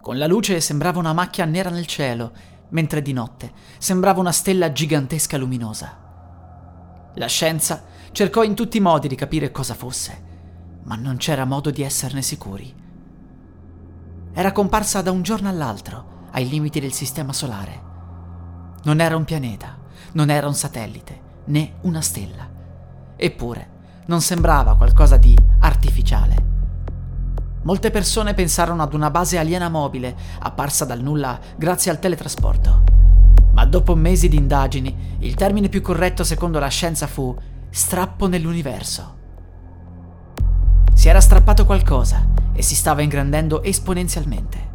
con la luce sembrava una macchia nera nel cielo, mentre di notte sembrava una stella gigantesca luminosa. La scienza cercò in tutti i modi di capire cosa fosse, ma non c'era modo di esserne sicuri. Era comparsa da un giorno all'altro, ai limiti del sistema solare. Non era un pianeta, non era un satellite, né una stella. Eppure non sembrava qualcosa di artificiale. Molte persone pensarono ad una base aliena mobile, apparsa dal nulla grazie al teletrasporto. Ma dopo mesi di indagini, il termine più corretto secondo la scienza fu strappo nell'universo. Si era strappato qualcosa e si stava ingrandendo esponenzialmente.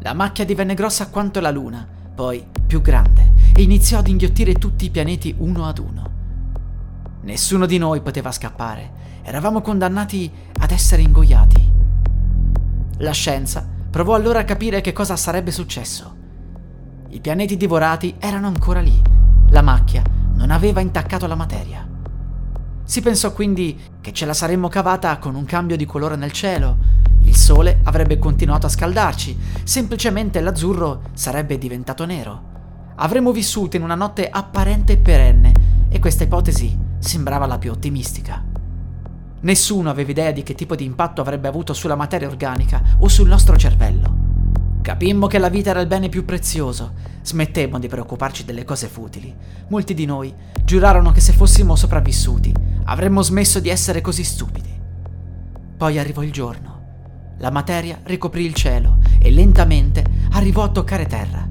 La macchia divenne grossa quanto la Luna, poi più grande, e iniziò ad inghiottire tutti i pianeti uno ad uno. Nessuno di noi poteva scappare, eravamo condannati ad essere ingoiati. La scienza provò allora a capire che cosa sarebbe successo. I pianeti divorati erano ancora lì. La macchia non aveva intaccato la materia. Si pensò quindi che ce la saremmo cavata con un cambio di colore nel cielo. Il sole avrebbe continuato a scaldarci, semplicemente l'azzurro sarebbe diventato nero. Avremmo vissuto in una notte apparente e perenne e questa ipotesi sembrava la più ottimistica. Nessuno aveva idea di che tipo di impatto avrebbe avuto sulla materia organica o sul nostro cervello. Capimmo che la vita era il bene più prezioso, smettemmo di preoccuparci delle cose futili. Molti di noi giurarono che se fossimo sopravvissuti avremmo smesso di essere così stupidi. Poi arrivò il giorno. La materia ricoprì il cielo e lentamente arrivò a toccare terra.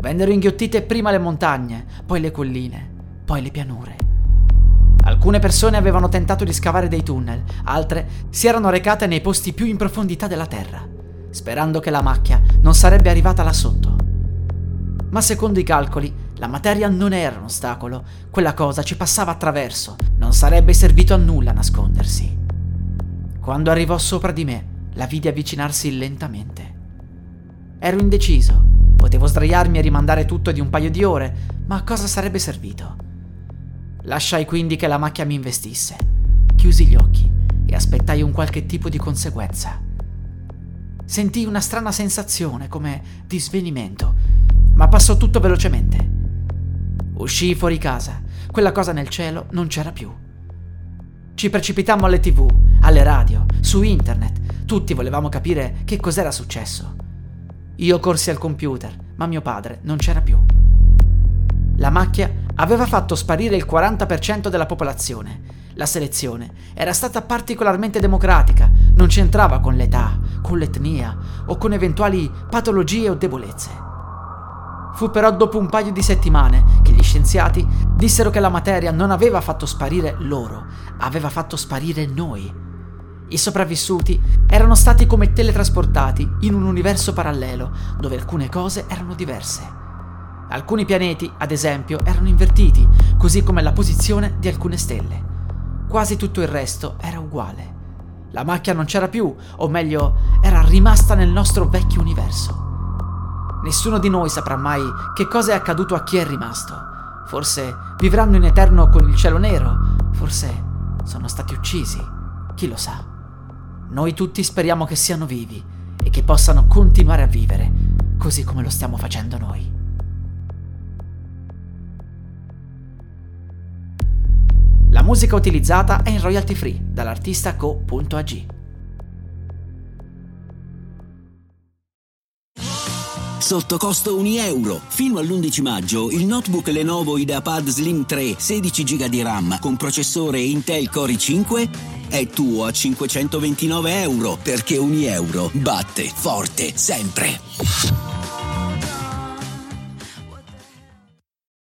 Vennero inghiottite prima le montagne, poi le colline, poi le pianure. Alcune persone avevano tentato di scavare dei tunnel, altre si erano recate nei posti più in profondità della Terra, sperando che la macchia non sarebbe arrivata là sotto. Ma secondo i calcoli, la materia non era un ostacolo, quella cosa ci passava attraverso, non sarebbe servito a nulla nascondersi. Quando arrivò sopra di me, la vidi avvicinarsi lentamente. Ero indeciso, potevo sdraiarmi e rimandare tutto di un paio di ore, ma a cosa sarebbe servito? Lasciai quindi che la macchia mi investisse. Chiusi gli occhi e aspettai un qualche tipo di conseguenza. Sentii una strana sensazione come di svenimento, ma passò tutto velocemente. Uscii fuori casa, quella cosa nel cielo non c'era più. Ci precipitammo alle tv, alle radio, su internet, tutti volevamo capire che cos'era successo. Io corsi al computer, ma mio padre non c'era più. La macchia aveva fatto sparire il 40% della popolazione. La selezione era stata particolarmente democratica, non c'entrava con l'età, con l'etnia o con eventuali patologie o debolezze. Fu però dopo un paio di settimane che gli scienziati dissero che la materia non aveva fatto sparire loro, aveva fatto sparire noi. I sopravvissuti erano stati come teletrasportati in un universo parallelo dove alcune cose erano diverse. Alcuni pianeti, ad esempio, erano invertiti, così come la posizione di alcune stelle. Quasi tutto il resto era uguale. La macchia non c'era più, o meglio, era rimasta nel nostro vecchio universo. Nessuno di noi saprà mai che cosa è accaduto a chi è rimasto. Forse vivranno in eterno con il cielo nero, forse sono stati uccisi, chi lo sa. Noi tutti speriamo che siano vivi e che possano continuare a vivere, così come lo stiamo facendo noi. Musica utilizzata è in royalty free dall'artista co.ag. Sotto costo 1 euro. Fino all'11 maggio il notebook Lenovo IdeaPad Slim 3 16 GB di RAM con processore Intel Core i5 è tuo a 529 euro perché ogni euro batte forte sempre.